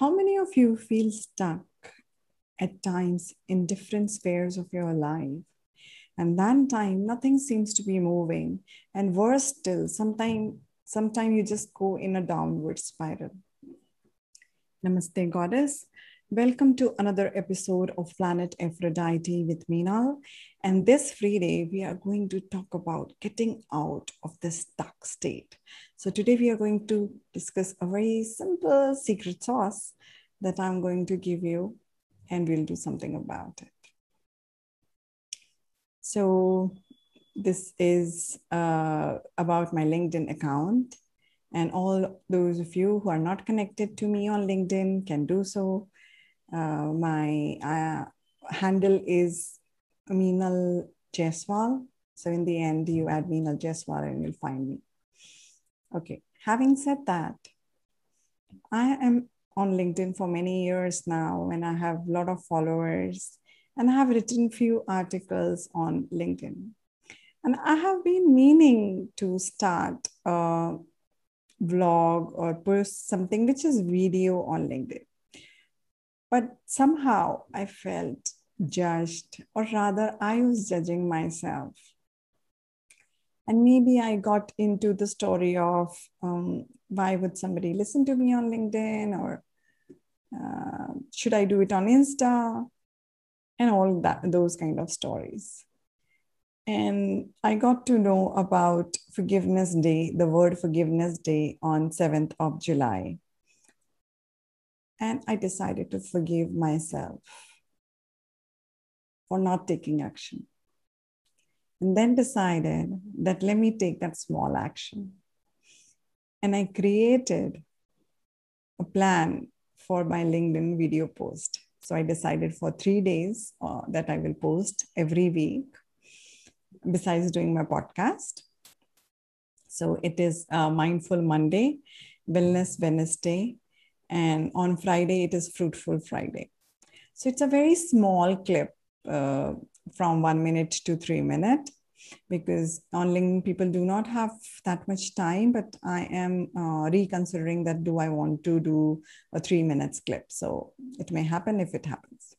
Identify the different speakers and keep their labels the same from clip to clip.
Speaker 1: How many of you feel stuck at times in different spheres of your life? And that time, nothing seems to be moving. And worse still, sometimes sometime you just go in a downward spiral. Namaste, Goddess. Welcome to another episode of Planet Aphrodite with Meenal. And this free day, we are going to talk about getting out of this stuck state. So, today we are going to discuss a very simple secret sauce that I'm going to give you, and we'll do something about it. So, this is uh, about my LinkedIn account. And all those of you who are not connected to me on LinkedIn can do so. Uh, my uh, handle is Meenal Jaiswal. So in the end, you add Meenal Jaiswal and you'll find me. Okay, having said that, I am on LinkedIn for many years now and I have a lot of followers and I have written few articles on LinkedIn. And I have been meaning to start a vlog or post something which is video on LinkedIn. But somehow I felt judged, or rather, I was judging myself. And maybe I got into the story of um, why would somebody listen to me on LinkedIn, or uh, should I do it on Insta, and all that, those kind of stories. And I got to know about Forgiveness Day, the word Forgiveness Day on 7th of July. And I decided to forgive myself for not taking action. And then decided that let me take that small action. And I created a plan for my LinkedIn video post. So I decided for three days uh, that I will post every week, besides doing my podcast. So it is uh, Mindful Monday, Wellness Wednesday, and on Friday, it is Fruitful Friday. So it's a very small clip uh, from one minute to three minute because on LinkedIn people do not have that much time, but I am uh, reconsidering that do I want to do a three minutes clip? So it may happen if it happens.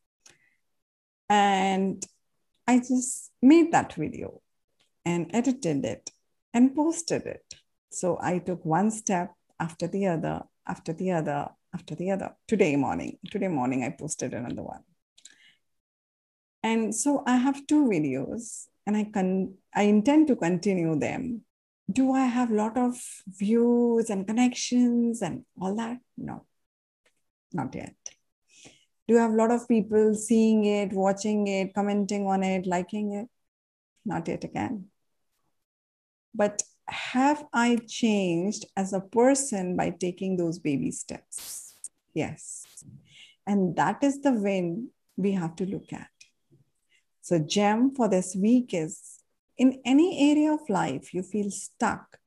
Speaker 1: And I just made that video and edited it and posted it. So I took one step after the other, after the other, after the other. Today morning, today morning I posted another one. And so I have two videos and I can I intend to continue them. Do I have a lot of views and connections and all that? No, not yet. Do I have a lot of people seeing it, watching it, commenting on it, liking it? Not yet again. But have I changed as a person by taking those baby steps? Yes. And that is the win we have to look at. So, gem for this week is in any area of life you feel stuck,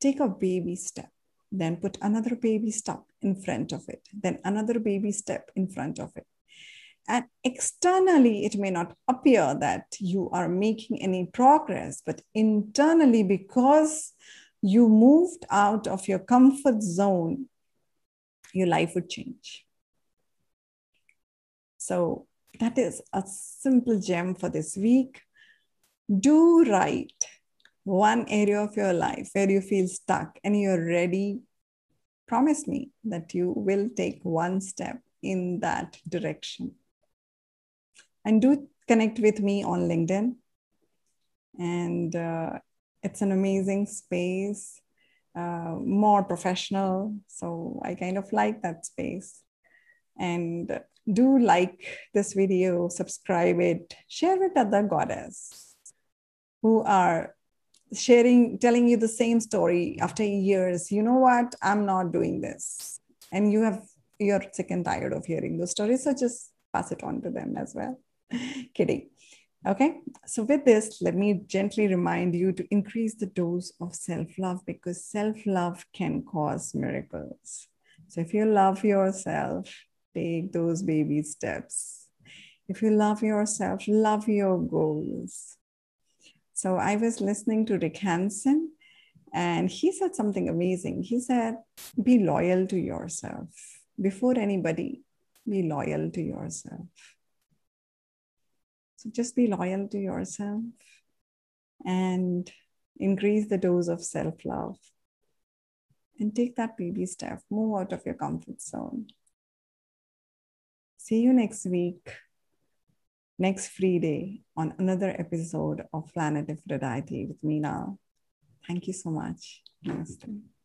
Speaker 1: take a baby step, then put another baby step in front of it, then another baby step in front of it. And externally, it may not appear that you are making any progress, but internally, because you moved out of your comfort zone, your life would change. So, that is a simple gem for this week. Do write one area of your life where you feel stuck and you're ready. Promise me that you will take one step in that direction. And do connect with me on LinkedIn. And uh, it's an amazing space, uh, more professional. So I kind of like that space. And do like this video, subscribe it, share with other goddess who are sharing, telling you the same story after years. You know what? I'm not doing this. And you have you're sick and tired of hearing those stories. So just pass it on to them as well. Kidding. Okay, so with this, let me gently remind you to increase the dose of self love because self love can cause miracles. So if you love yourself, take those baby steps. If you love yourself, love your goals. So I was listening to Rick Hanson and he said something amazing. He said, be loyal to yourself. before anybody, be loyal to yourself. So just be loyal to yourself and increase the dose of self love. And take that baby step, move out of your comfort zone. See you next week, next free day, on another episode of Planet of Aphrodite with Meenal. Thank you so much. Namaste.